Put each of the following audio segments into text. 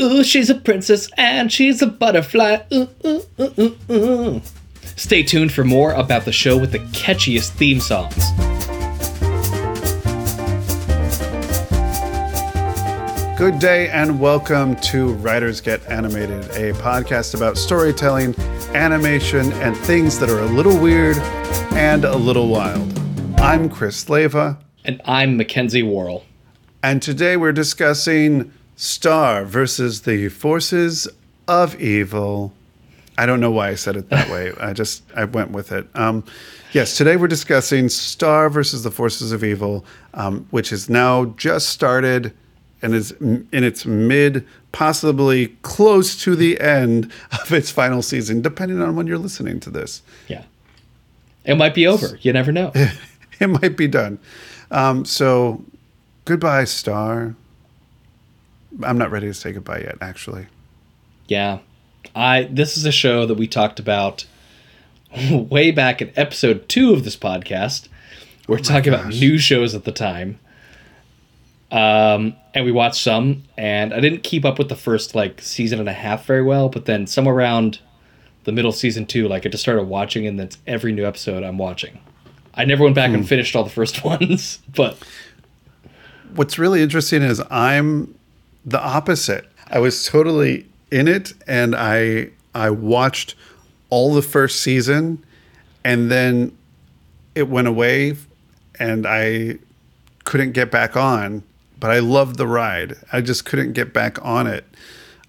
Ooh, she's a princess and she's a butterfly. Ooh, ooh, ooh, ooh, ooh. Stay tuned for more about the show with the catchiest theme songs. Good day and welcome to Writers Get Animated, a podcast about storytelling, animation, and things that are a little weird and a little wild. I'm Chris Leva, And I'm Mackenzie Worrell. and today we're discussing Star versus the Forces of Evil. I don't know why I said it that way. I just I went with it. Um, yes, today we're discussing Star versus the Forces of Evil, um, which is now just started and is in its mid, possibly close to the end of its final season, depending on when you're listening to this. Yeah. It might be over. You never know. It might be done. Um, so, goodbye, Star. I'm not ready to say goodbye yet, actually. Yeah. I this is a show that we talked about way back in episode 2 of this podcast. We're talking about new shows at the time. Um and we watched some and I didn't keep up with the first like season and a half very well, but then somewhere around the middle of season 2 like I just started watching and that's every new episode I'm watching. I never went back and finished all the first ones, but what's really interesting is I'm the opposite. I was totally in it and I I watched all the first season and then it went away and I couldn't get back on, but I loved the ride. I just couldn't get back on it.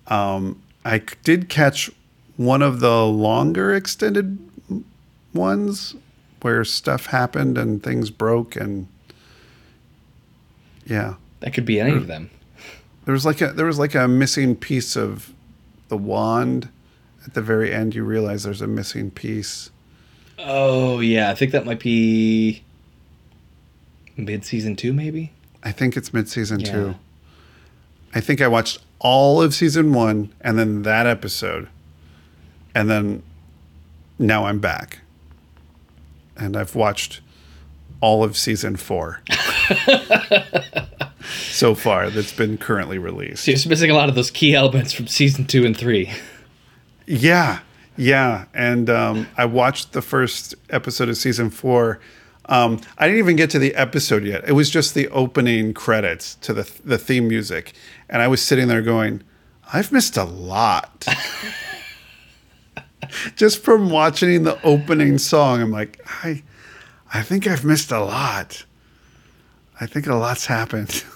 Um, I did catch one of the longer extended ones where stuff happened and things broke and yeah. that could be any of them. There was like a there was like a missing piece of the wand at the very end. You realize there's a missing piece. Oh yeah, I think that might be mid season two, maybe. I think it's mid season Yeah. two. I think I watched all of season one and then that episode, and then now I'm back, and I've watched all of season four so far that's been currently released. So you're just missing a lot of those key elements from season two and three. Yeah, yeah. And um, I watched the first episode of season four. Um, I didn't even get to the episode yet. It was just the opening credits to the the theme music, and I was sitting there going, "I've missed a lot." just from watching the opening song, I'm like, I, I think I've missed a lot. I think a lot's happened.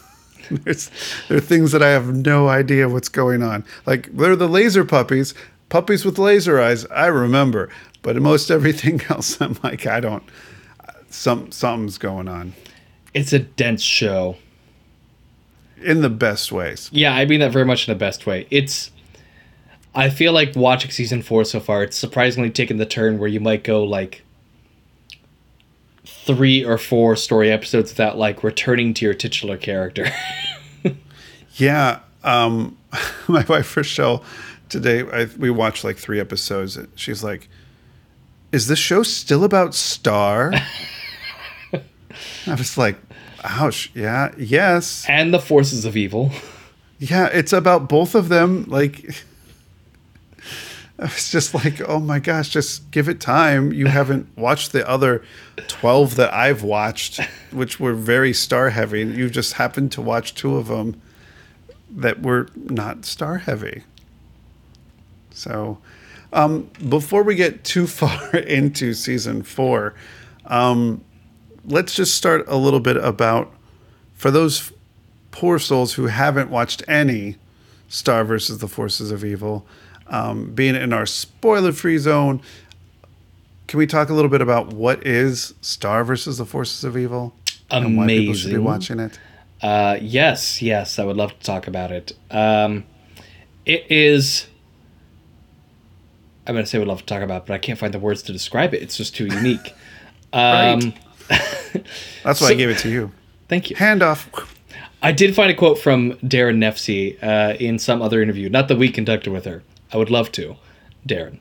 There's, there are things that I have no idea what's going on. Like they're the laser puppies, puppies with laser eyes. I remember, but most everything else, I'm like, I don't. Some something's going on It's a dense show. in the best ways. Yeah, I mean that very much in the best way. It's I feel like watching season four so far, it's surprisingly taken the turn where you might go like three or four story episodes without like returning to your titular character. Yeah, um, my wife Rochelle today I, we watched like three episodes. and She's like, "Is this show still about Star?" I was like, "Ouch!" Yeah, yes, and the forces of evil. yeah. It's about both of them. Like, I was just like, "Oh my gosh!" Just give it time. You haven't watched the other twelve that I've watched, which were very star heavy. You just happened to watch two of them that were not star heavy. So, um, before we get too far into season four, um, let's just start a little bit about for those poor souls who haven't watched any Star versus the Forces of Evil, um, being in our spoiler free zone. Can we talk a little bit about what is Star versus the Forces of Evil and why people should be watching it? Uh, yes, yes, I would love to talk about it. Um, it is. I'm going to say would love to talk about, but I can't find the words to describe it. It's just too unique. Um, That's why I gave it to you. Thank you. Handoff. I did find a quote from Daron Nefcy uh, in some other interview, not that we conducted with her. I would love to, Daron.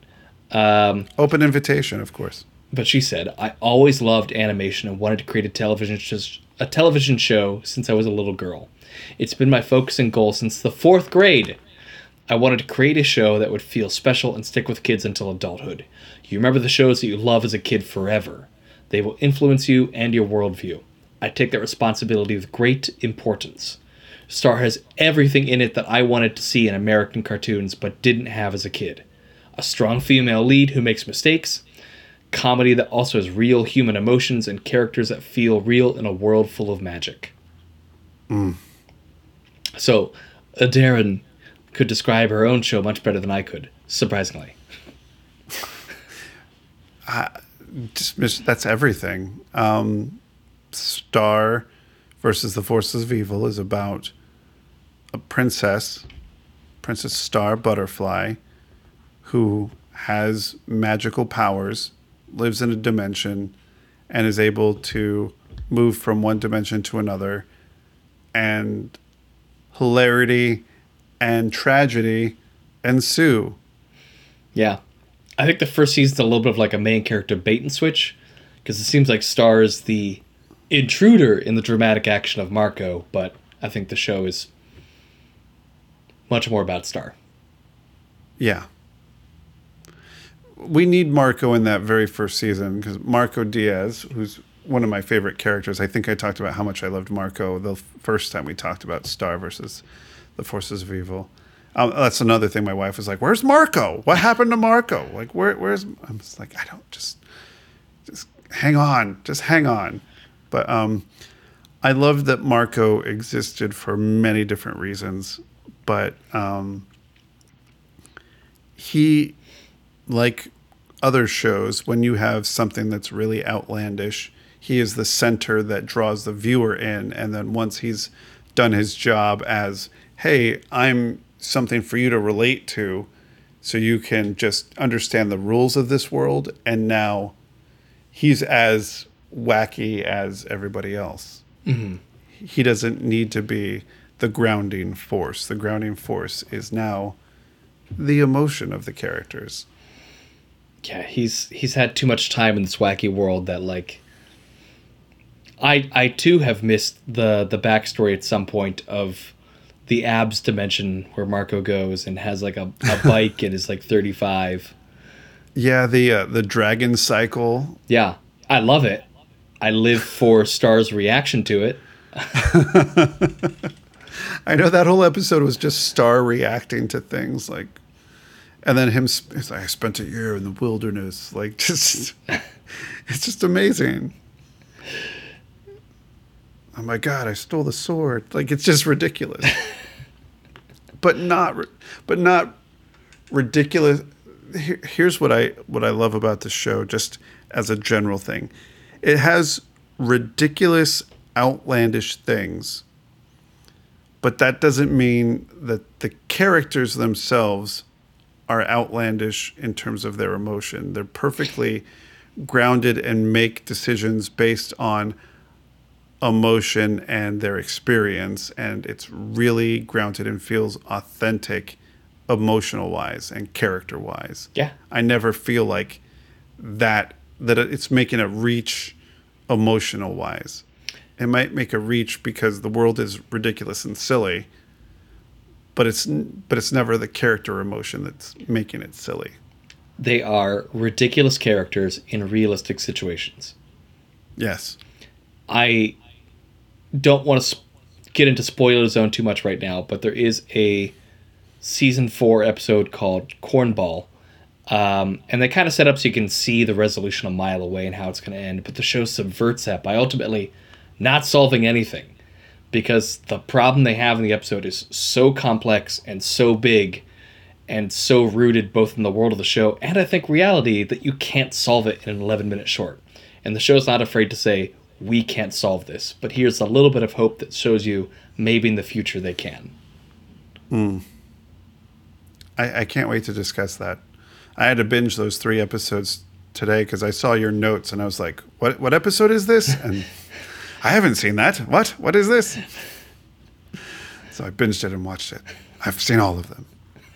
Um, Open invitation, of course. but she said, "I always loved animation and wanted to create a television sh- a television show since I was a little girl. It's been my focus and goal since the fourth grade. I wanted to create a show that would feel special and stick with kids until adulthood. You remember the shows that you love as a kid forever. They will influence you and your worldview. I take that responsibility with great importance. Star has everything in it that I wanted to see in American cartoons but didn't have as a kid. A strong female lead who makes mistakes, comedy that also has real human emotions and characters that feel real in a world full of magic. So, uh, Daron could describe her own show much better than I could, surprisingly. just mis- that's everything. Um, Star versus the Forces of Evil is about a princess, Princess Star Butterfly, who has magical powers, lives in a dimension, and is able to move from one dimension to another. And hilarity and tragedy ensue. Yeah. I think the first season's a little bit of like a main character bait and switch because it seems like Star is the intruder in the dramatic action of Marco, but I think the show is much more about Star. Yeah. We need Marco in that very first season because Marco Diaz, who's one of my favorite characters, I think I talked about how much I loved Marco the first time we talked about Star versus the Forces of Evil. Um, that's another thing. My wife was like, "Where's Marco? What happened to Marco? Like, where, where's?" I'm just like, "I don't just, just hang on, just hang on." But um, I loved that Marco existed for many different reasons, but um, he, like other shows, when you have something that's really outlandish, he is the center that draws the viewer in. And then once he's done his job as, hey, I'm something for you to relate to, so you can just understand the rules of this world. And now he's as wacky as everybody else. He doesn't need to be the grounding force. The grounding force is now the emotion of the characters. Yeah, he's he's had too much time in this wacky world that like I I too have missed the the backstory at some point of the abs dimension where Marco goes and has like a, a bike and is like 35. Yeah, the uh, the dragon cycle. Yeah, I love it. I live for Star's reaction to it. I know that whole episode was just Star reacting to things like, and then him. like, I spent a year in the wilderness. Like, just it's just amazing. Oh my god! I stole the sword. Like, it's just ridiculous. but not, but not ridiculous. Here, here's what I what I love about the show, just as a general thing. It has ridiculous, outlandish things but that doesn't mean that the characters themselves are outlandish in terms of their emotion. They're perfectly grounded and make decisions based on emotion and their experience. And it's really grounded and feels authentic emotional wise and character wise. Yeah. I never feel like that that it's making a reach emotional wise. It might make a reach because the world is ridiculous and silly, but it's but it's never the character emotion that's making it silly. They are ridiculous characters in realistic situations. Yes. I don't want to sp- get into spoiler zone too much right now, but there is a season four episode called Cornball. Um, and they kind of set up so you can see the resolution a mile away and how it's going to end. But the show subverts that by ultimately not solving anything because the problem they have in the episode is so complex and so big and so rooted both in the world of the show and I think reality that you can't solve it in an 11 minute short. And the show's not afraid to say, we can't solve this, but here's a little bit of hope that shows you maybe in the future they can. Hmm. I, I can't wait to discuss that. I had to binge those three episodes today because I saw your notes and I was like, "What? What episode is this?" And I haven't seen that. What? What is this? So I binged it and watched it. I've seen all of them.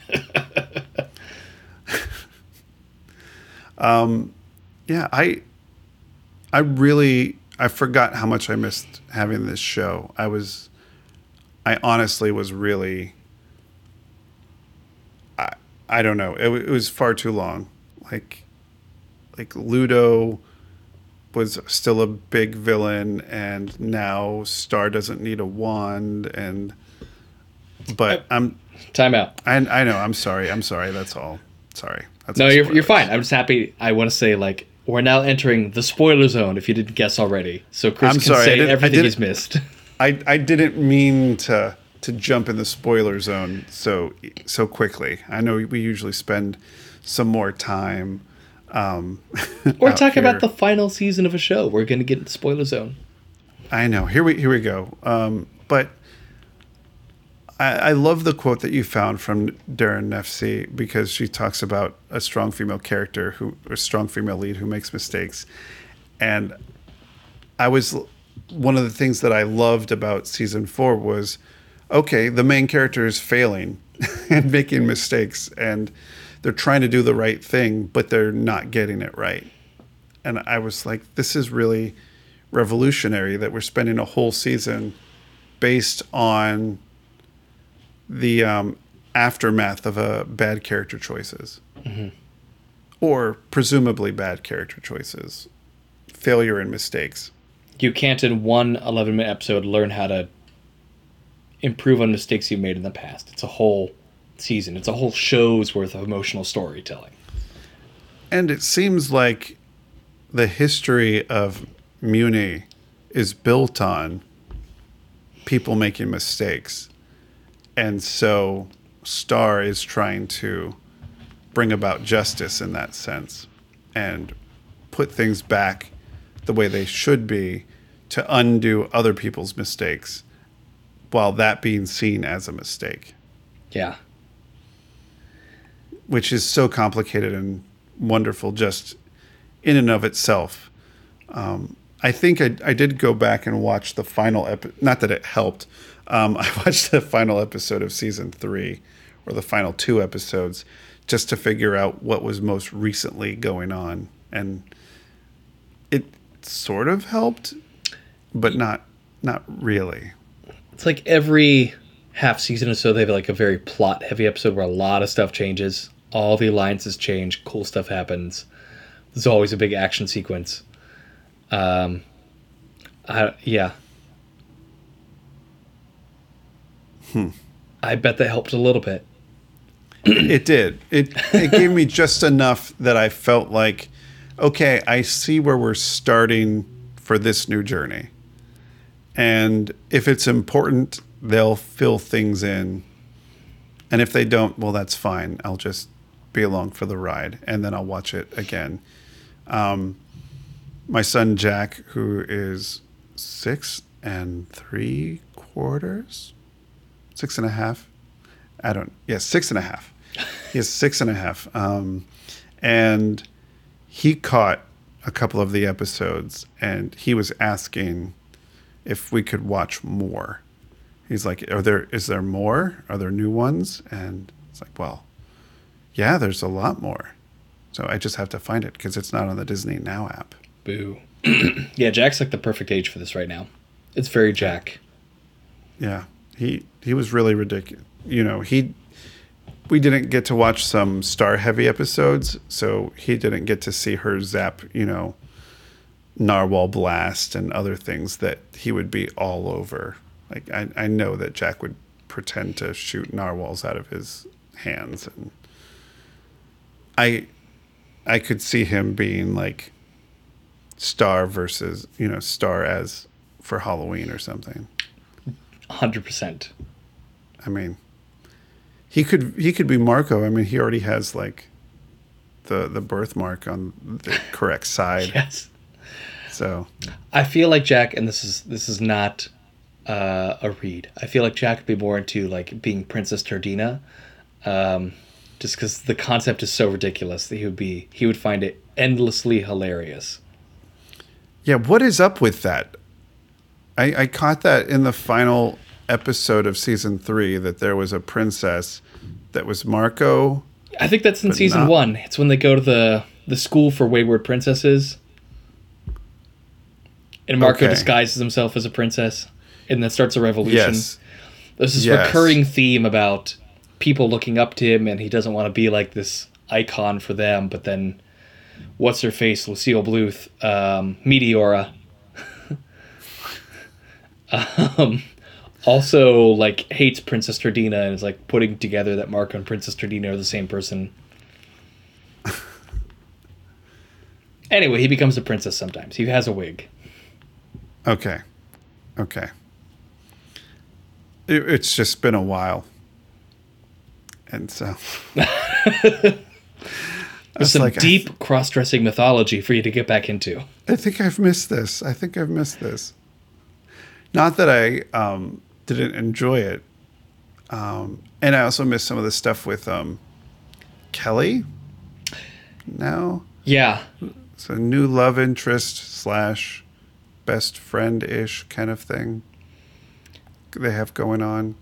um, yeah, I, I really, I forgot how much I missed having this show. I was, I honestly was really I I don't know. It, it was far too long. Like, like Ludo was still a big villain, and now Star doesn't need a wand, and but I'm Time out. I I know. I'm sorry. I'm sorry. That's all. Sorry. That's No, you're, you're fine. I'm just happy. I want to say, like, we're now entering the spoiler zone if you didn't guess already. So Chris I'm can sorry, I say everything he's missed. I I didn't mean to to jump in the spoiler zone so so quickly. I know we usually spend some more time. Um, out talking here. about the final season of a show. We're going to get in the spoiler zone. I know. Here we here we go. Um, but I, I love the quote that you found from Daron Nefcy because she talks about a strong female character who, a strong female lead who makes mistakes, and I was one of the things that I loved about season four was, okay, the main character is failing and making mistakes, and they're trying to do the right thing, but they're not getting it right. And I was like, this is really revolutionary that we're spending a whole season based on the um, aftermath of a bad character choices or presumably bad character choices failure and mistakes You can't, in one 11 minute episode, learn how to improve on mistakes you made in the past. It's a whole season, it's a whole show's worth of emotional storytelling. and it seems like the history of Mewni is built on people making mistakes and so star is trying to bring about justice in that sense and put things back the way they should be to undo other people's mistakes while that being seen as a mistake Yeah. Which is so complicated and wonderful just in and of itself. Um, I think I, I did go back and watch the final episode. Not that it helped. Um, I watched the final episode of season three, or the final two episodes, just to figure out what was most recently going on, and it sort of helped, but not not really. It's like every half season or so, they have like a very plot heavy episode where a lot of stuff changes. All the alliances change, cool stuff happens. There's always a big action sequence. Um, I, yeah. Hmm. I bet that helped a little bit. it did. It it gave me just enough that I felt like, okay, I see where we're starting for this new journey. And if it's important, they'll fill things in. And if they don't, well, that's fine. I'll just be along for the ride, and then I'll watch it again. Um, my son Jack, who is six and three quarters, six and a half. I don't. Yes, six and a half. He is six and a half. Um, and he caught a couple of the episodes, and he was asking if we could watch more. He's like, "Are there? Is there more? Are there new ones?" And it's like, "Well, yeah, there's a lot more." So I just have to find it because it's not on the Disney Now app. Boo. yeah, Jack's like the perfect age for this right now. It's very Jack. Yeah, he he was really ridiculous. You know, he we didn't get to watch some star heavy episodes, so he didn't get to see her zap, you know, narwhal blast and other things that he would be all over. Like I, I know that Jack would pretend to shoot narwhals out of his hands and I I could see him being like star versus, you know, star as for Halloween or something. 100%. I mean, he could he could be Marco. I mean, he already has like the the birthmark on the correct side. Yes. So I feel like Jack, and this is this is not uh, a read. I feel like Jack would be more into like being Princess Turdina, um, just because the concept is so ridiculous that he would be he would find it endlessly hilarious. yeah, what is up with that? I, I caught that in the final episode of season three that there was a princess that was Marco. I think that's in season not- one. It's when they go to the the school for wayward princesses, and Marco Okay. disguises himself as a princess, and then starts a revolution. Yes. There's this Yes. recurring theme about people looking up to him and he doesn't want to be like this icon for them but then what's her face lucille bluth um, meteora. Um, also like hates princess Turdina and is like putting together that marco and princess Turdina are the same person. Anyway he becomes a princess sometimes. He has a wig. Okay. Okay. It, it's just been a while. And so. There's some like, deep cross-dressing mythology for you to get back into I think I've missed this. I think I've missed this. Not that I um, didn't enjoy it. Um, and I also missed some of the stuff with um, Kelly. Now, yeah it's a new love interest slash best friend ish kind of thing they have going on.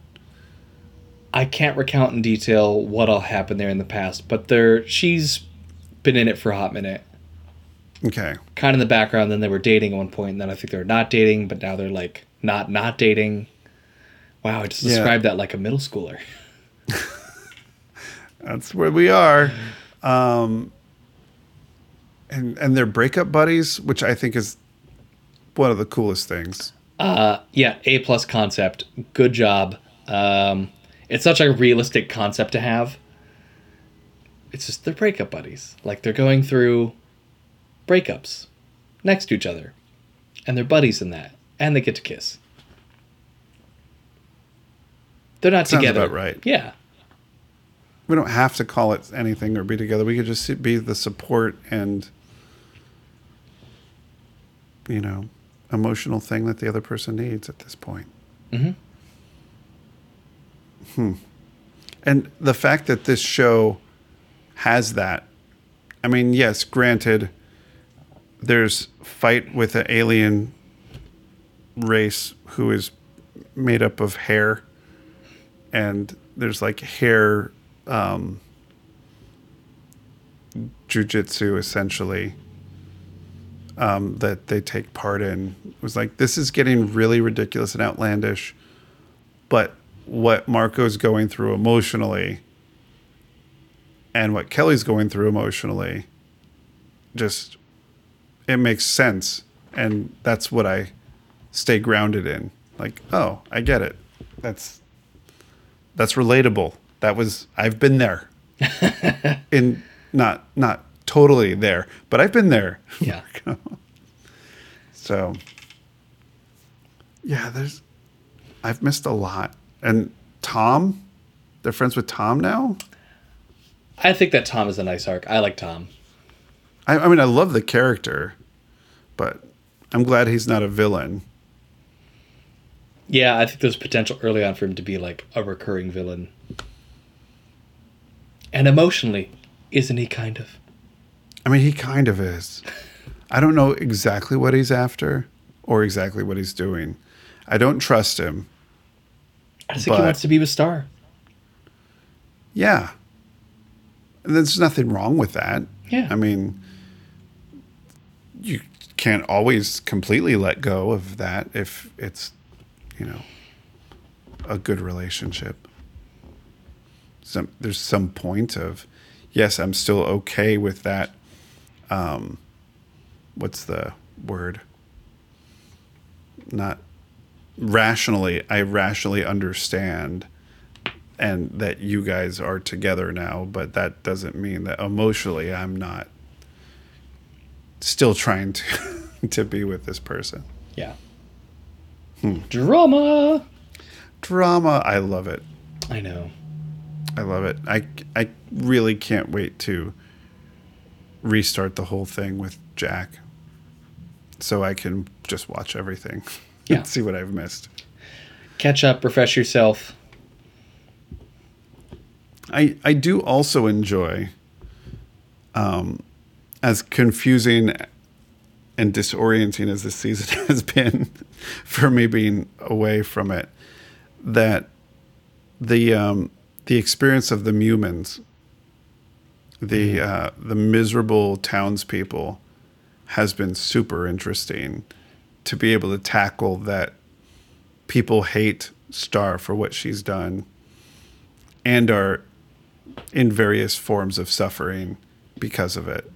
I can't recount in detail what all happened there in the past, but there she's been in it for a hot minute. Okay. Kind of in the background, then they were dating at one point, and then I think they were not dating, but now they're like not not dating. Wow, I just Yeah. described that like a middle schooler. That's where we are. Um, and and they're breakup buddies, which I think is one of the coolest things. Uh, yeah, A plus concept. Good job. Um, it's such a realistic concept to have. It's just they're breakup buddies. Like they're going through breakups next to each other, and they're buddies in that, and they get to kiss. They're not Sounds together. about right. Yeah, We don't have to call it anything or be together. We could just be the support and you know emotional thing that the other person needs at this point. Mhm. Hmm. And the fact that this show has that, I mean, yes, granted, there's fight with an alien race who is made up of hair, and there's like hair um, jujitsu essentially um, that they take part in. It was like this is getting really ridiculous and outlandish, but what Marco's going through emotionally and what Kelly's going through emotionally just it makes sense and that's what I stay grounded in. Like, oh, I get it. That's that's relatable. That was I've been there. in not not totally there, but I've been there. yeah. So yeah, there's I've missed a lot. And Tom, they're friends with Tom now. I think that Tom is a nice arc. I like Tom. I, I mean, I love the character, but I'm glad he's not a villain. Yeah, I think there's potential early on for him to be like a recurring villain. And emotionally, isn't he kind of? I mean, he kind of is. I don't know exactly what he's after or exactly what he's doing. I don't trust him. I just think he wants to be with Star. Yeah. There's nothing wrong with that. Yeah. I mean, you can't always completely let go of that if it's, you know, a good relationship. Some there's some point of, yes, I'm still okay with that. Um, what's the word? Not rationally. I rationally understand and that you guys are together now, but that doesn't mean that emotionally I'm not still trying to to be with this person. Yeah. Hmm. Drama. Drama, I love it. I know. I love it. I I really can't wait to restart the whole thing with Jack so I can just watch everything Yeah. and see what I've missed. Catch up, refresh yourself. I I do also enjoy um as confusing and disorienting as this season has been for me being away from it that the um the experience of the Mewmans the uh the miserable townspeople has been super interesting to be able to tackle that people hate Star for what she's done and are in various forms of suffering because of it.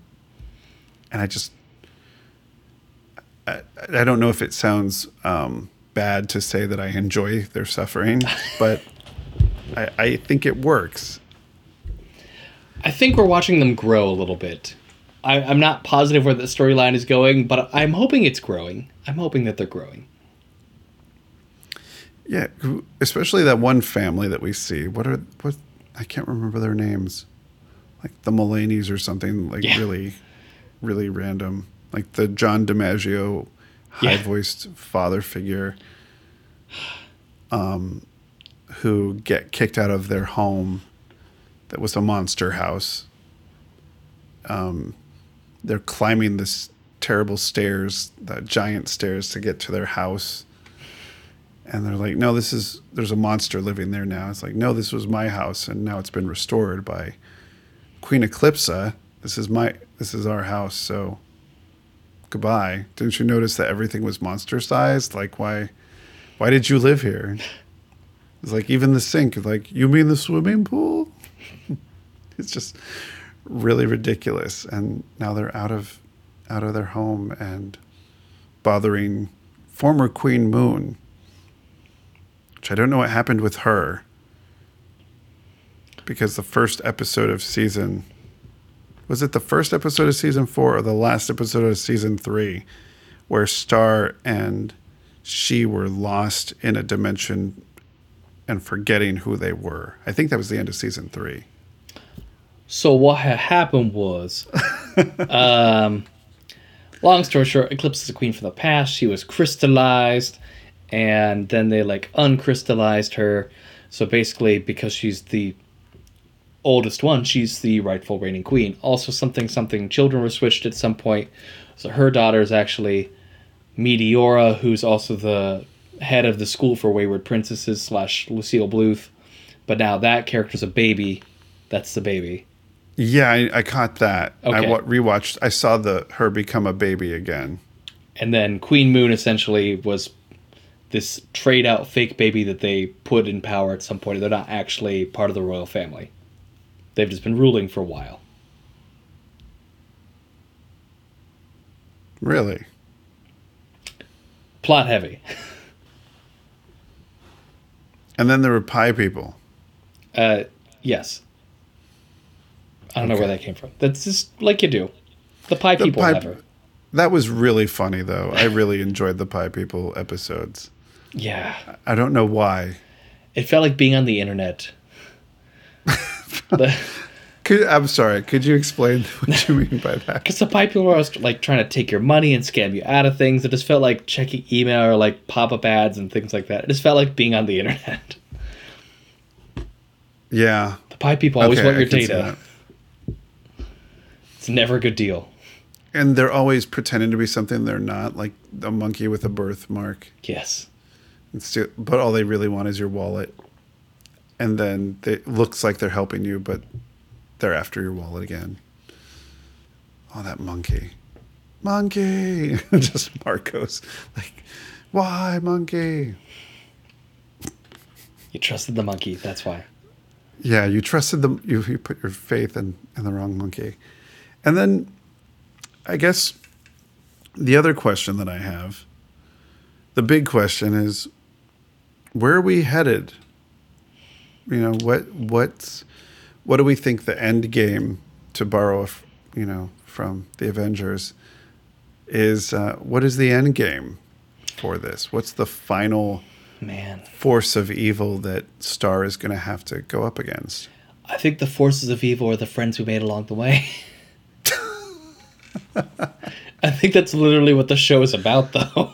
And I just, I, I don't know if it sounds um, bad to say that I enjoy their suffering, but I, I think it works. I think we're watching them grow a little bit. I, I'm not positive where the storyline is going, but I'm hoping it's growing. I'm hoping that they're growing. Yeah, especially that one family that we see. What are what? I can't remember their names. Like the Mulaney's or something. Like Yeah. really, really random. Like the John DiMaggio, high-voiced father figure, um, who get kicked out of their home. That was a monster house. Um, they're climbing this terrible stairs, the giant stairs, to get to their house and they're like, no, this is there's a monster living there now. It's like, no, this was my house, and now it's been restored by Queen Eclipsa. This is my this is our house. So goodbye. Didn't you notice that everything was monster sized? Like, why why did you live here? It's like even the sink. Like, you mean the swimming pool? it's just really ridiculous. And now they're out of out of their home and bothering former Queen Moon which I don't know what happened with her. Because the first episode of season was it the first episode of season four or the last episode of season three, where Star and she were lost in a dimension and forgetting who they were. I think that was the end of season three. So what had happened was, um, long story short, Eclipsa is the queen from the past. She was crystallized, and then they like uncrystallized her. So basically, because she's the oldest one, she's the rightful reigning queen. Also, something something children were switched at some point. So her daughter is actually Meteora, who's also the head of the school for wayward princesses slash Lucille Bluth. But now that character's a baby. That's the baby. Yeah, I, I caught that. I Okay. wa- rewatched. I saw the her become a baby again. and then Queen Moon essentially was this trade out fake baby that they put in power at some point. They're not actually part of the royal family. They've just been ruling for a while. Really? Plot heavy. And then there were pie people. Uh, yes. I don't know where that came from. That's just like you do. The pie The people pie- never. That was really funny, though. I really enjoyed the Pie People episodes. Yeah. I don't know why. It felt like being on the internet. the, Could, I'm sorry. Could you explain what you mean by that? Because the pie people were like trying to take your money and scam you out of things. It just felt like checking email or like pop up ads and things like that. It just felt like being on the internet. Yeah. The pie people always Okay, want your data. It's never a good deal. And they're always pretending to be something they're not, like a monkey with a birthmark. Yes. But all they really want is your wallet. And then it looks like they're helping you, but they're after your wallet again. Oh, that monkey. Monkey! Just Marcos. Like, why, monkey? You trusted the monkey. That's why. Yeah, you trusted them. You, you put your faith in, in the wrong monkey. And then I guess the other question that I have, the big question is where are we headed? You know, what what's what do we think the end game to borrow, you know, from the Avengers is uh, what is the end game for this? What's the final Man. force of evil that Star is going to have to go up against? I think the forces of evil are the friends we made along the way. I think that's literally what the show is about, though.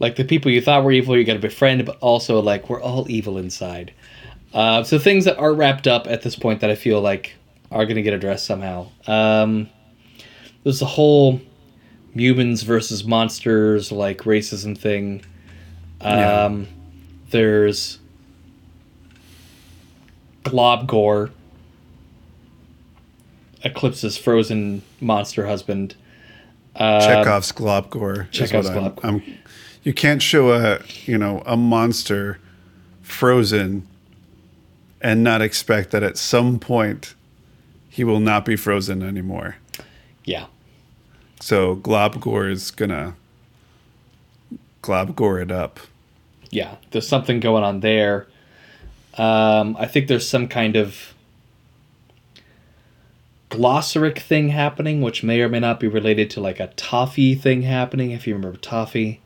like the people you thought were evil, you got to befriend, but also like we're all evil inside. Uh, so things that are wrapped up at this point that I feel like are going to get addressed somehow. Um, there's the whole humans versus monsters like racism thing. Yeah. Um, There's Glob Gore, Eclipsa's frozen monster husband. Uh, Chekhov's Globgor. Chekhov's what I'm- I'm- you, can't show a you know a monster frozen and not expect that at some point he will not be frozen anymore. Yeah. So Globgor is gonna Globgor it up. Yeah. There's something going on there. Um, I think there's some kind of Glossaryck thing happening, which may or may not be related to like a toffee thing happening, if you remember toffee.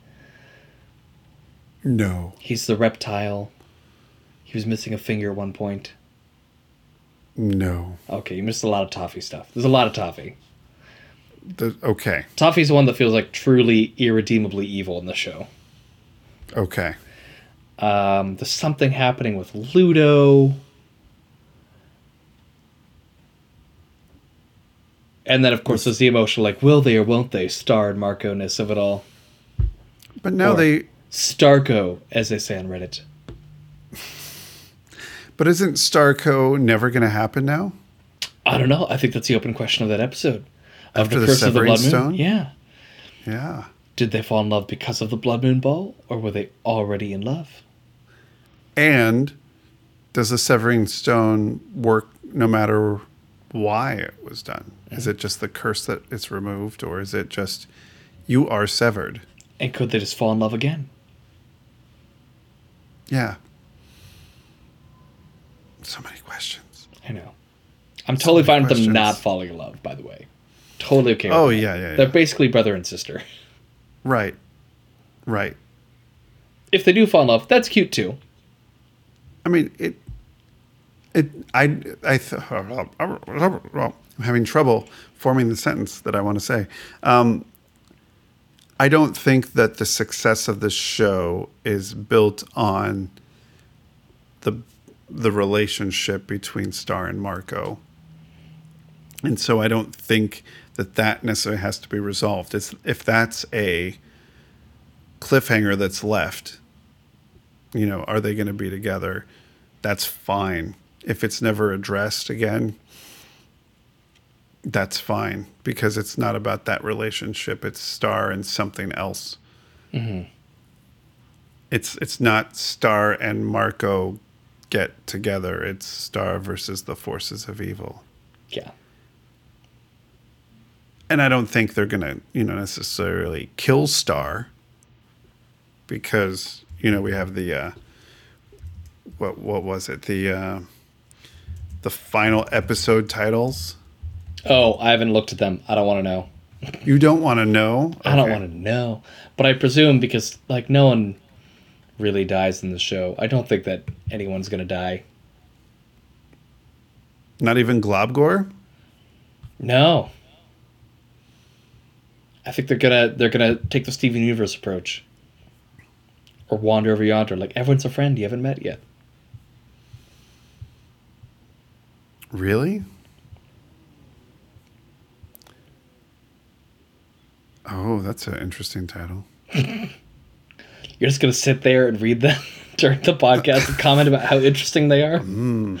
No, He's the reptile. He was missing a finger at one point. no. Okay, you missed a lot of toffee stuff. There's a lot of toffee. The, okay, Toffee's the one that feels like truly irredeemably evil in the show. okay. Um, there's something happening with Ludo. And then, of course, there's the emotional, like, will they or won't they, star and Marco ness of it all. But now Or- they. Starco, as they say on Reddit. But isn't Starco never going to happen now? I don't know. I think that's the open question of that episode. Of After the Severing Stone? Yeah. Yeah. Did they fall in love because of the Blood Moon Ball, or were they already in love? And does the Severing Stone work no matter why it was done? Is it just the curse that it's removed, or is it just you are severed? And could they just fall in love again? Yeah. So many questions. I know. I'm totally many fine with them not falling in love, by the way. Totally okay with Oh, that. yeah, yeah, yeah. They're basically brother and sister. Right. Right. If they do fall in love, that's cute too. I mean, it. It. I. I. Th- I'm having trouble forming the sentence that I want to say. Um, I don't think that the success of this show is built on the the relationship between Star and Marco, and so I don't think that that necessarily has to be resolved. It's if that's a cliffhanger that's left you know, are they going to be together? That's fine. If it's never addressed again, that's fine because it's not about that relationship. It's Star and something else. It's it's not Star and Marco get together. It's Star versus the forces of evil. Yeah. and I don't think they're gonna, you know, necessarily kill Star because you know we have the uh, what what was it the uh, the final episode titles. Oh, I haven't looked at them. I don't want to know. You don't want to know. I don't want to know. But I presume because like no one really dies in the show. I don't think that anyone's gonna die. Not even Globgor. No. I think they're gonna they're gonna take the Steven Universe approach. Or wander over yonder, like everyone's a friend you haven't met yet. Really? Oh, that's an interesting title. You're just gonna sit there and read them during the podcast and comment about how interesting they are. Hmm.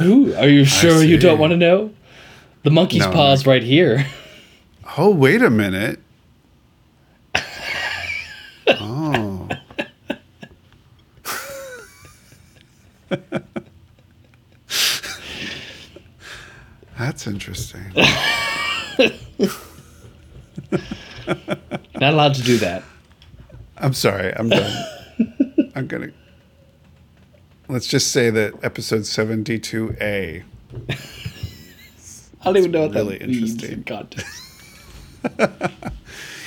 Ooh, are you sure you don't want to know? The monkey's No, paw's right here. Oh, wait a minute. oh. That's interesting. Not allowed to do that. I'm sorry. I'm done. I'm going to. Let's just say that episode 72A. I don't even know what really that means interesting. in context.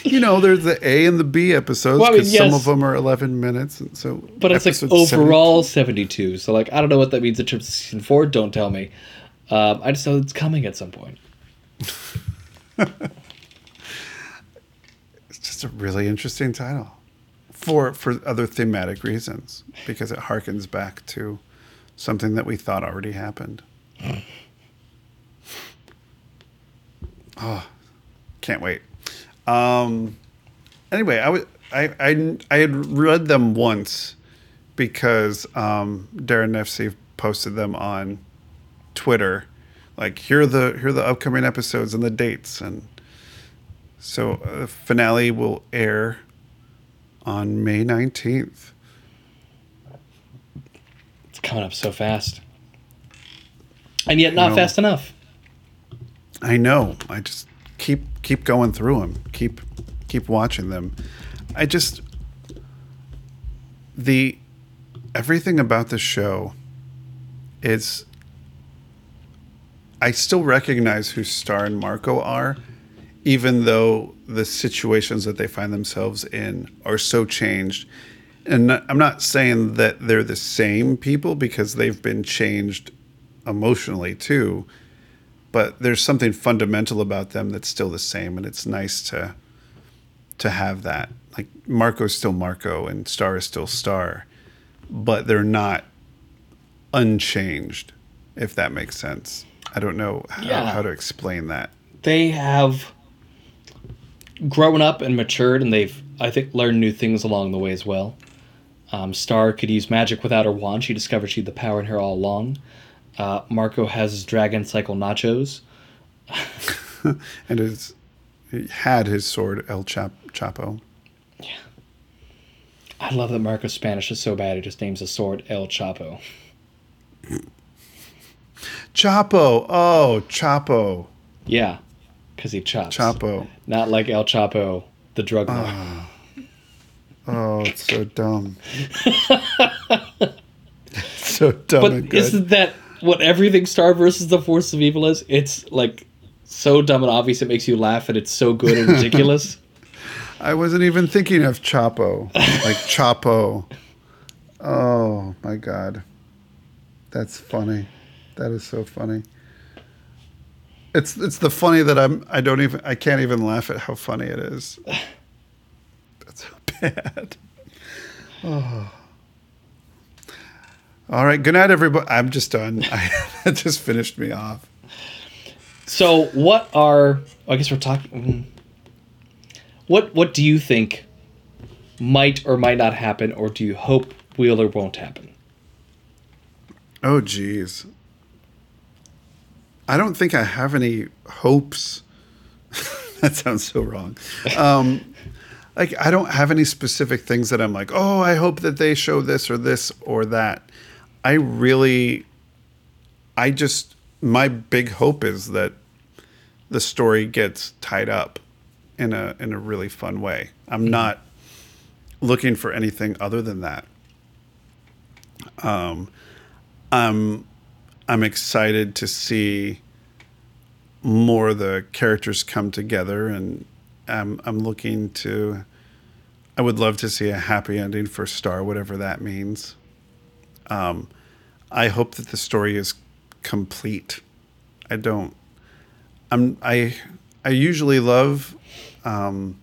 You know, there's the A and the B episodes Well, I mean, because some of them are 11 minutes. And so, But it's like overall 72. So like I don't know what that means in terms of season four. Don't tell me. Um, I just know it's coming at some point. It's just a really interesting title for for other thematic reasons because it harkens back to something that we thought already happened. oh, can't wait. Um, anyway, I was I, I I had read them once because um, Daron Nefcy posted them on Twitter, like here are the here are the upcoming episodes and the dates and so uh, the finale will air on May 19th. It's coming up so fast. And yet not fast enough. I know. I just keep keep going through them. Keep keep watching them. I just the everything about the show is I still recognize who Star and Marco are, even though the situations that they find themselves in are so changed. And I'm not saying that they're the same people because they've been changed emotionally too but there's something fundamental about them that's still the same and it's nice to to have that like marco's still marco and star is still star but they're not unchanged if that makes sense i don't know how, Yeah. how to explain that They have grown up and matured, and they've, I think, learned new things along the way as well. Um, Star could use magic without her wand. She discovered she had the power in her all along. Uh, Marco has his dragon cycle nachos. and his he had his sword el Chap- chapo Yeah. I love that Marco's Spanish is so bad he just names a sword El Chapo. chapo oh chapo Yeah, because he chops. chapo Not like El Chapo, the drug ah. lord. oh it's so dumb it's so dumb but and good. isn't that what everything Star versus the Force of Evil is? It's like so dumb and obvious it makes you laugh, and it's so good and ridiculous. I wasn't even thinking of Chapo, like Chapo. Oh my god, that's funny. That is so funny. It's it's the funny that I'm I don't even I can't even laugh at how funny it is. That's so bad. Oh. All right. Good night, everybody. I'm just done. I, that just finished me off. so, what are? I guess we're talking. mm. What What do you think might or might not happen, or do you hope will or won't happen? Oh, geez. I don't think I have any hopes. that sounds so wrong. Um, like, I don't have any specific things that I'm like, oh, I hope that they show this or this or that. I really, I just, my big hope is that the story gets tied up in a in a really fun way. I'm not looking for anything other than that. Um, I'm I'm excited to see more of the characters come together, and I'm I'm looking to. I would love to see a happy ending for Star, whatever that means. Um, I hope that the story is complete. I don't. I'm I I usually love, um,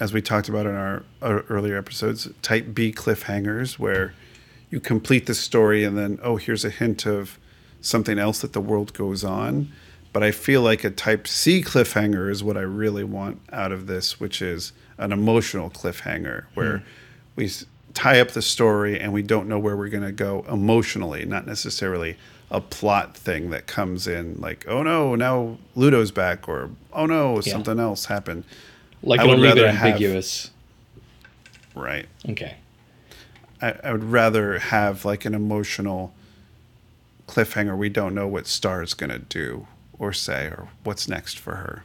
as we talked about in our, our earlier episodes, type B cliffhangers where you complete the story and then oh here's a hint of something else that the world goes on. But I feel like a type C cliffhanger is what I really want out of this, which is an emotional cliffhanger where hmm. we tie up the story and we don't know where we're going to go emotionally, not necessarily a plot thing that comes in like, oh no, now Ludo's back, or oh no, Yeah. something else happened. Like I it'll would leave it have- ambiguous. Right. Okay. I, I would rather have like an emotional cliffhanger. We don't know what Star is going to do or say or what's next for her,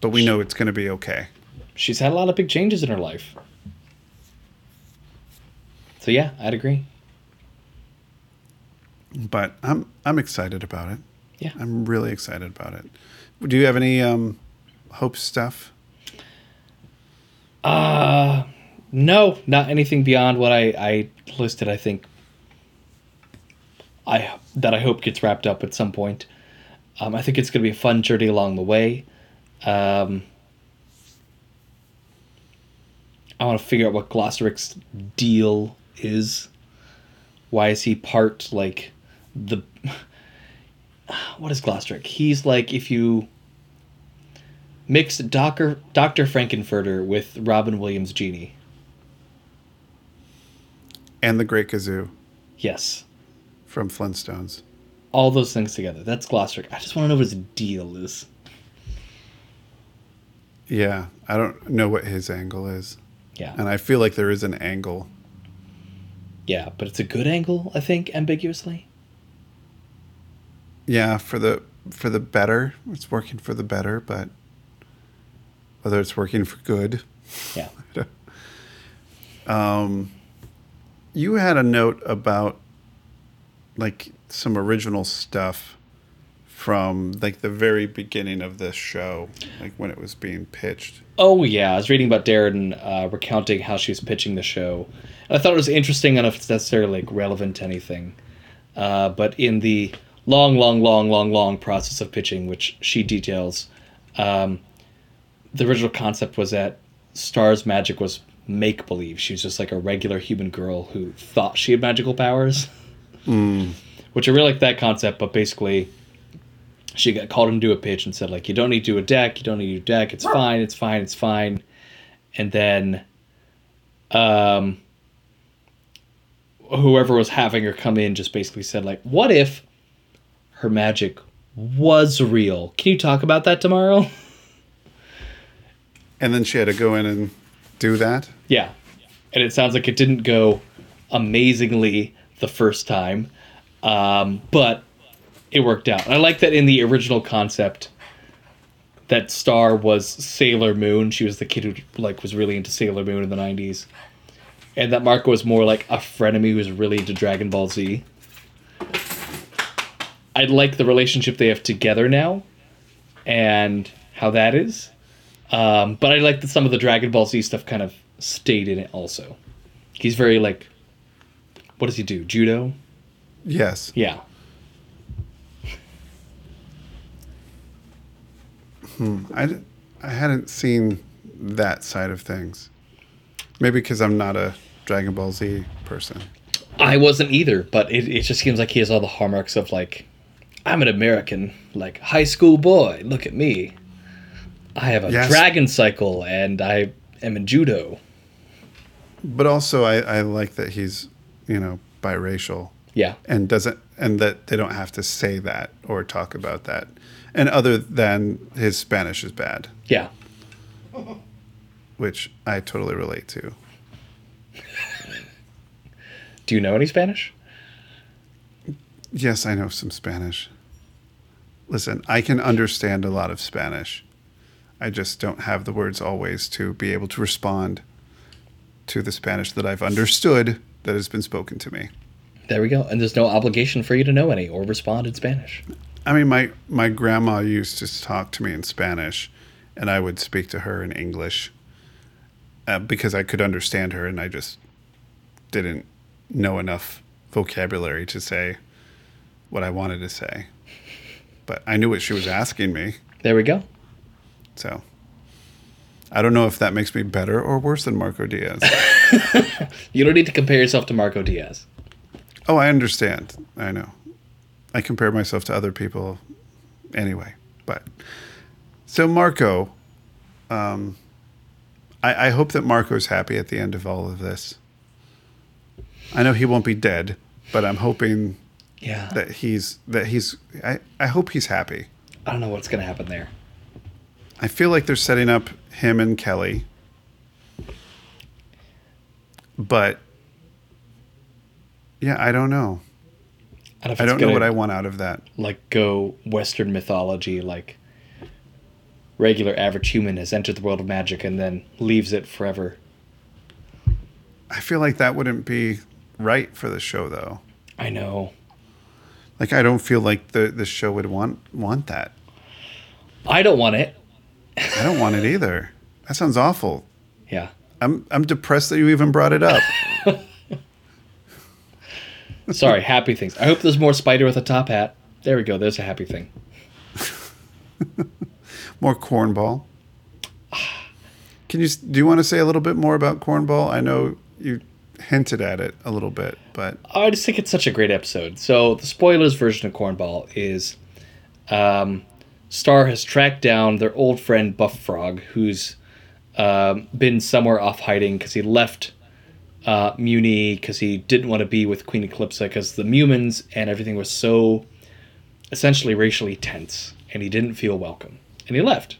but we know it's going to be okay. She's had a lot of big changes in her life. So yeah, I'd agree. But I'm I'm excited about it. Yeah. I'm really excited about it. Do you have any um, hope stuff? Uh no, not anything beyond what I, I listed, I think I that I hope gets wrapped up at some point. Um, I think it's gonna be a fun journey along the way. Um, I want to figure out what Glossaryck's deal is. Why is he part like the what is Glosseric? He's like if you mix Doctor Doctor Frank-N-Furter with Robin Williams genie. And the Great Gazoo Yes, from Flintstones. all those things together. That's Glossaryck. I just want to know what his deal is. Yeah, I don't know what his angle is, Yeah, and I feel like there is an angle. Yeah, but it's a good angle, I think, ambiguously. Yeah, for the for the better. It's working for the better, but whether it's working for good. Yeah. um, you had a note about like some original stuff from like the very beginning of this show, like when it was being pitched. Oh yeah, I was reading about Daron uh, recounting how she was pitching the show, and I thought it was interesting. enough if it's necessarily like relevant to anything, uh, but in the long, long, long, long, long process of pitching, which she details, um, the original concept was that Star's magic was make believe. She was just like a regular human girl who thought she had magical powers. Mm. Which I really like that concept, but basically she got called into a pitch and said like you don't need to do a deck, you don't need to do a deck, it's fine, it's fine, it's fine. And then um whoever was having her come in just basically said like what if her magic was real? Can you talk about that tomorrow? And then she had to go in and do that. Yeah. And it sounds like it didn't go amazingly the first time. Um, but it worked out. And I like that in the original concept that Star was Sailor Moon. She was the kid who like was really into Sailor Moon in the 90s. And that Marco was more like a frenemy who was really into Dragon Ball Z. I like the relationship they have together now and how that is. Um, but I like that some of the Dragon Ball Z stuff kind of stayed in it also. He's very like, what does he do? Judo? Yes. Yeah. Hmm. I, I hadn't seen that side of things. Maybe because I'm not a Dragon Ball Z person. I wasn't either, but it, it just seems like he has all the hallmarks of like, I'm an American, like high school boy. Look at me. I have a Yes. dragon cycle and I am in judo. But also, I, I like that he's, you know, biracial Yeah. and doesn't, and that they don't have to say that or talk about that. And other than his Spanish is bad, Yeah. which I totally relate to. Do you know any Spanish? Yes, I know some Spanish. Listen, I can understand a lot of Spanish. I just don't have the words always to be able to respond to the Spanish that I've understood that has been spoken to me. There we go. And there's no obligation for you to know any or respond in Spanish. I mean, my, my grandma used to talk to me in Spanish, and I would speak to her in English uh, because I could understand her, and I just didn't know enough vocabulary to say what I wanted to say. But I knew what she was asking me, There we go. So I don't know if that makes me better or worse than Marco Diaz. You don't need to compare yourself to Marco Diaz. oh, I understand. I know. I compare myself to other people anyway. But so Marco, um, I, I hope that Marco's happy at the end of all of this. I know he won't be dead, but I'm hoping Yeah. that he's that he's. I, I hope he's happy. I don't know what's going to happen there. I feel like they're setting up him and Kelly, but yeah, I don't know. I don't, know I don't know what I want out of that. like go Western mythology, like regular average human has entered the world of magic and then leaves it forever. I feel like that wouldn't be right for the show, though. I know. Like I don't feel like the the show would want want that. I don't want it. I don't want it either. That sounds awful. Yeah. I'm I'm depressed that you even brought it up. Sorry, happy things. I hope there's more spider with a top hat. There we go. There's a happy thing. More cornball. Can you do you want to say a little bit more about cornball? I know you hinted at it a little bit, but I just think it's such a great episode. So the spoilers version of Cornball is um, Star has tracked down their old friend Buff Frog, who's um, been somewhere off hiding because he left uh, Mewni because he didn't want to be with Queen Eclipsa because the Mewmans and everything was so essentially racially tense, and he didn't feel welcome, and he left.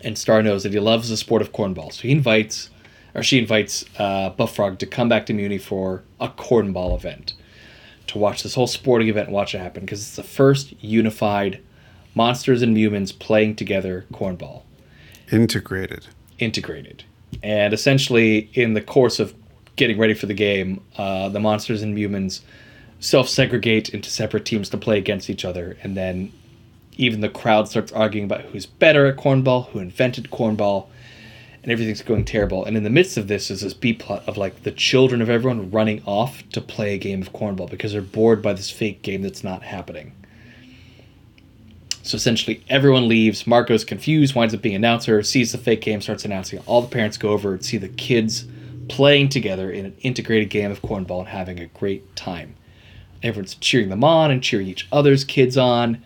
And Star knows that he loves the sport of cornball, so he invites or she invites uh, Buff Frog to come back to Mewni for a cornball event to watch this whole sporting event and watch it happen because it's the first unified monsters and humans playing together cornball Integrated. integrated. And essentially, in the course of getting ready for the game, uh, the monsters and humans self segregate into separate teams to play against each other. And then even the crowd starts arguing about who's better at cornball, who invented cornball, and everything's going terrible. And in the midst of this is this B plot of like the children of everyone running off to play a game of cornball because they're bored by this fake game that's not happening. So essentially, everyone leaves. Marco's confused, winds up being announcer, sees the fake game, starts announcing. All the parents go over and see the kids playing together in an integrated game of cornball and having a great time. Everyone's cheering them on and cheering each other's kids on.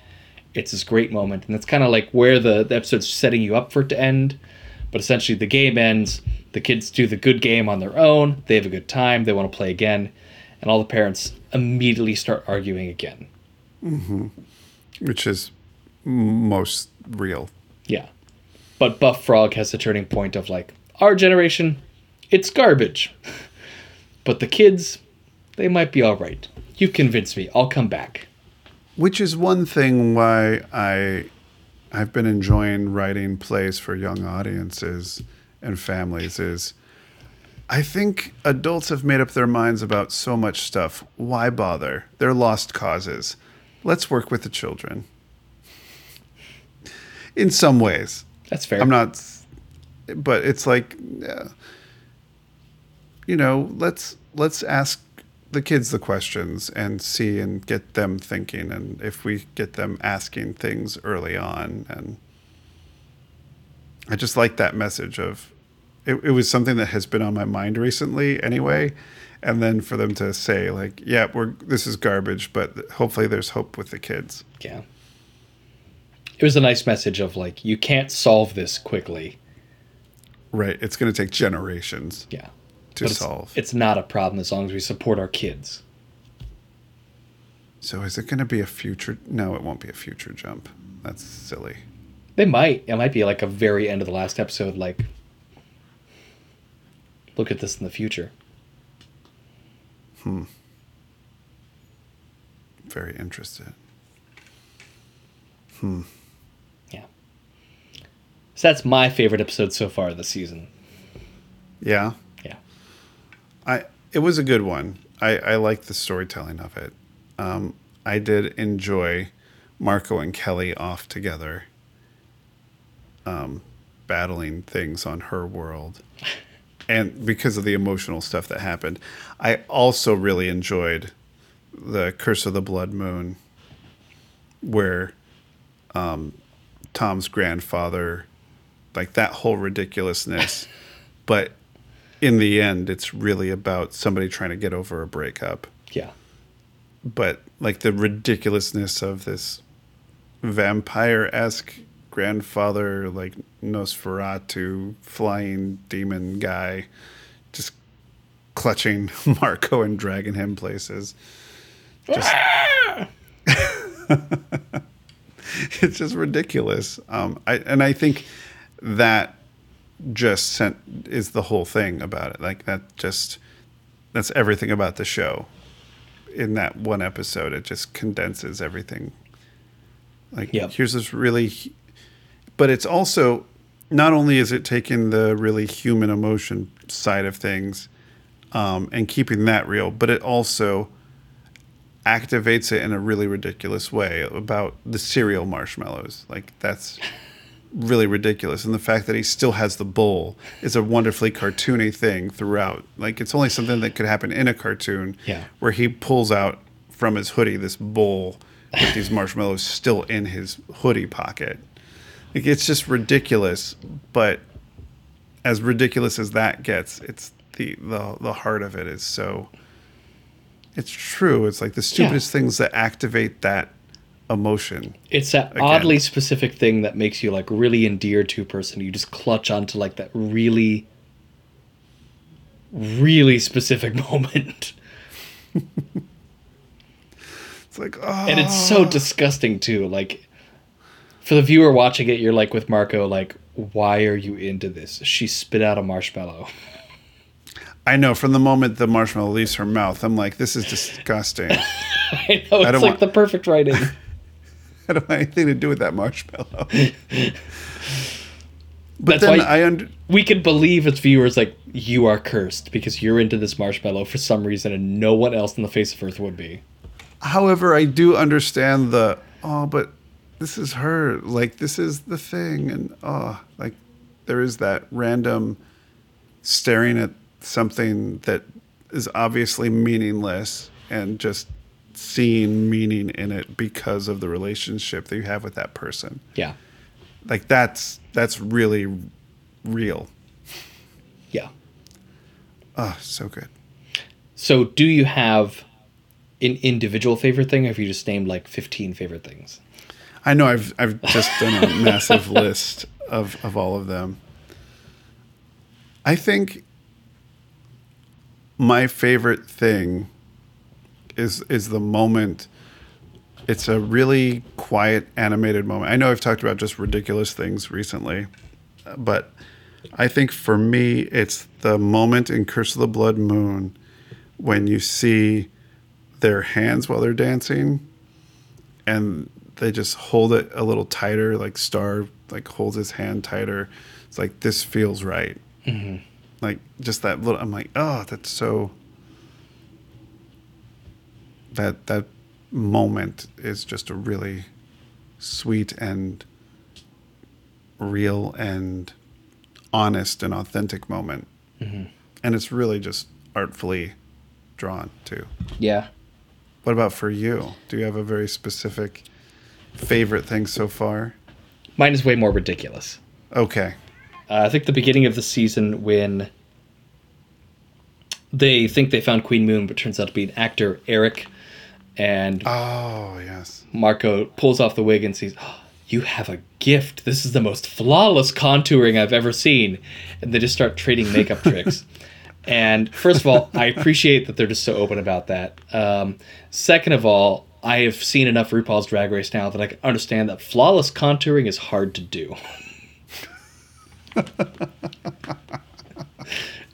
It's this great moment, and that's kind of like where the, the episode's setting you up for it to end. But essentially, the game ends. The kids do the good game on their own. They have a good time. They want to play again, and all the parents immediately start arguing again. Mm-hmm. which is most real. Yeah. But Buff Frog has the turning point of like, our generation, it's garbage. but the kids, they might be all right. You've convinced me. I'll come back. Which is one thing why I I've been enjoying writing plays for young audiences and families is I think adults have made up their minds about so much stuff. Why bother? They're lost causes. Let's work with the children. In some ways. That's fair. I'm not, but it's like, uh, you know, let's let's ask the kids the questions and see and get them thinking, and if we get them asking things early on, and I just like that message of, it, it was something that has been on my mind recently anyway, and then for them to say like, yeah, we're this is garbage, but hopefully there's hope with the kids. Yeah. It was a nice message of like, you can't solve this quickly. Right, it's going to take generations Yeah. to But solve. it's not a problem as long as we support our kids. So is it going to be a future? No, it won't be a future jump. That's silly. They might. It might be like a very end of the last episode, like, look at this in the future. Hmm. Very interested. Yeah. So that's my favorite episode so far this season. Yeah, Yeah. I it was a good one. I I liked the storytelling of it. Um, I did enjoy Marco and Kelly off together, um, battling things on her world, and because of the emotional stuff that happened, I also really enjoyed the Curse of the Blood Moon, where um, Tom's grandfather, like that whole ridiculousness, but in the end, it's really about somebody trying to get over a breakup. Yeah. But like the ridiculousness of this vampire esque grandfather, like Nosferatu flying demon guy, just clutching Marco and dragging him places. Just it's just ridiculous. Um, I and I think that just sent is the whole thing about it. Like that just that's everything about the show. In that one episode, it just condenses everything. Like Yep. here's this really, but it's also not only is it taking the really human emotion side of things um, and keeping that real, but it also activates it in a really ridiculous way about the cereal marshmallows. Like that's really ridiculous. And the fact that he still has the bowl is a wonderfully cartoony thing throughout. Like it's only something that could happen in a cartoon Yeah. where he pulls out from his hoodie this bowl with these marshmallows still in his hoodie pocket. Like it's just ridiculous, but as ridiculous as that gets, it's the the the heart of it is so it's true. It's like the stupidest things that activate that emotion. It's that Again. oddly specific thing that makes you like really endeared to a person. You just clutch onto like that really, really specific moment. It's like oh And it's so ah. disgusting too. Like, for the viewer watching it, you're like with Marco, like, why are you into this? She spit out a marshmallow. I know from the moment the marshmallow leaves her mouth, I'm like, this is disgusting. I know it's don't like want- the perfect writing. I don't want anything to do with that marshmallow. but That's then why- I under we can believe as viewers like you are cursed because you're into this marshmallow for some reason and no one else on the face of earth would be. However, I do understand the oh, but this is her. Like this is the thing, and oh, like there is that random staring at something that is obviously meaningless and just seeing meaning in it because of the relationship that you have with that person. Yeah. Like that's that's really real. Yeah. Oh, so good. So do you have an individual favorite thing or have you just named like 15 favorite things? I know I've I've just done a massive list of, of all of them. I think my favorite thing is is the moment. It's a really quiet animated moment. I know I've talked about just ridiculous things recently, but I think for me it's the moment in Curse of the Blood Moon when you see their hands while they're dancing and they just hold it a little tighter like star like holds his hand tighter. It's like this feels right. Mm-hmm. Like just that little i'm like oh that's so that that moment is just a really sweet and real and honest and authentic moment and it's really just artfully drawn too Yeah. what about for you? Do you have a very specific favorite thing so far? Mine is way more ridiculous. Okay. Uh, I think the beginning of the season when they think they found Queen Moon, but turns out to be an actor, Eric, and Oh, yes. Marco pulls off the wig and sees, oh, "You have a gift. This is the most flawless contouring I've ever seen." And they just start trading makeup tricks. And first of all, I appreciate that they're just so open about that. Um, second of all, I have seen enough RuPaul's Drag Race now that I can understand that flawless contouring is hard to do. and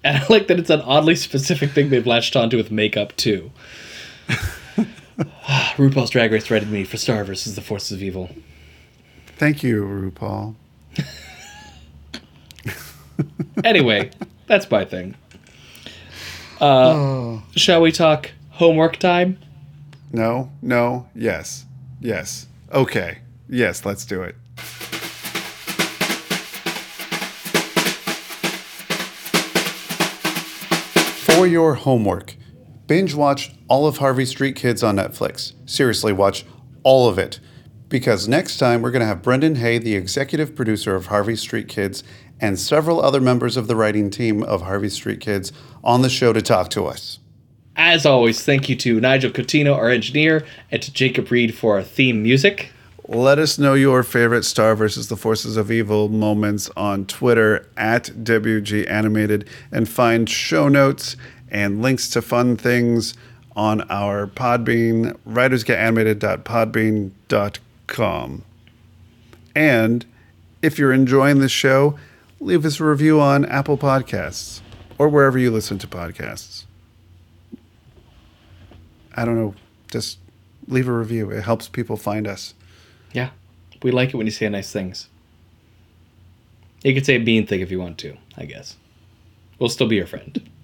I like that it's an oddly specific thing they've latched onto with makeup too. RuPaul's Drag Race threatened me for Star versus the Forces of Evil. Thank you, RuPaul. Anyway, that's my thing. Uh, Shall we talk homework time? No, no, yes, yes. Okay. Yes, let's do it. For your homework, binge watch all of Harvey Street Kids on Netflix. Seriously, watch all of it. Because next time we're going to have Brendan Hay, the executive producer of Harvey Street Kids, and several other members of the writing team of Harvey Street Kids on the show to talk to us. As always, thank you to Nigel Coutinho, our engineer, and to Jacob Reed for our theme music. Let us know your favorite Star versus the Forces of Evil moments on Twitter at WG Animated and find show notes and links to fun things on our Podbean, writersgetanimated.podbean.com. And if you're enjoying the show, leave us a review on Apple Podcasts or wherever you listen to podcasts. I don't know, just leave a review. It helps people find us. Yeah, we like it when you say nice things. You could say a mean thing if you want to, I guess. We'll still be your friend.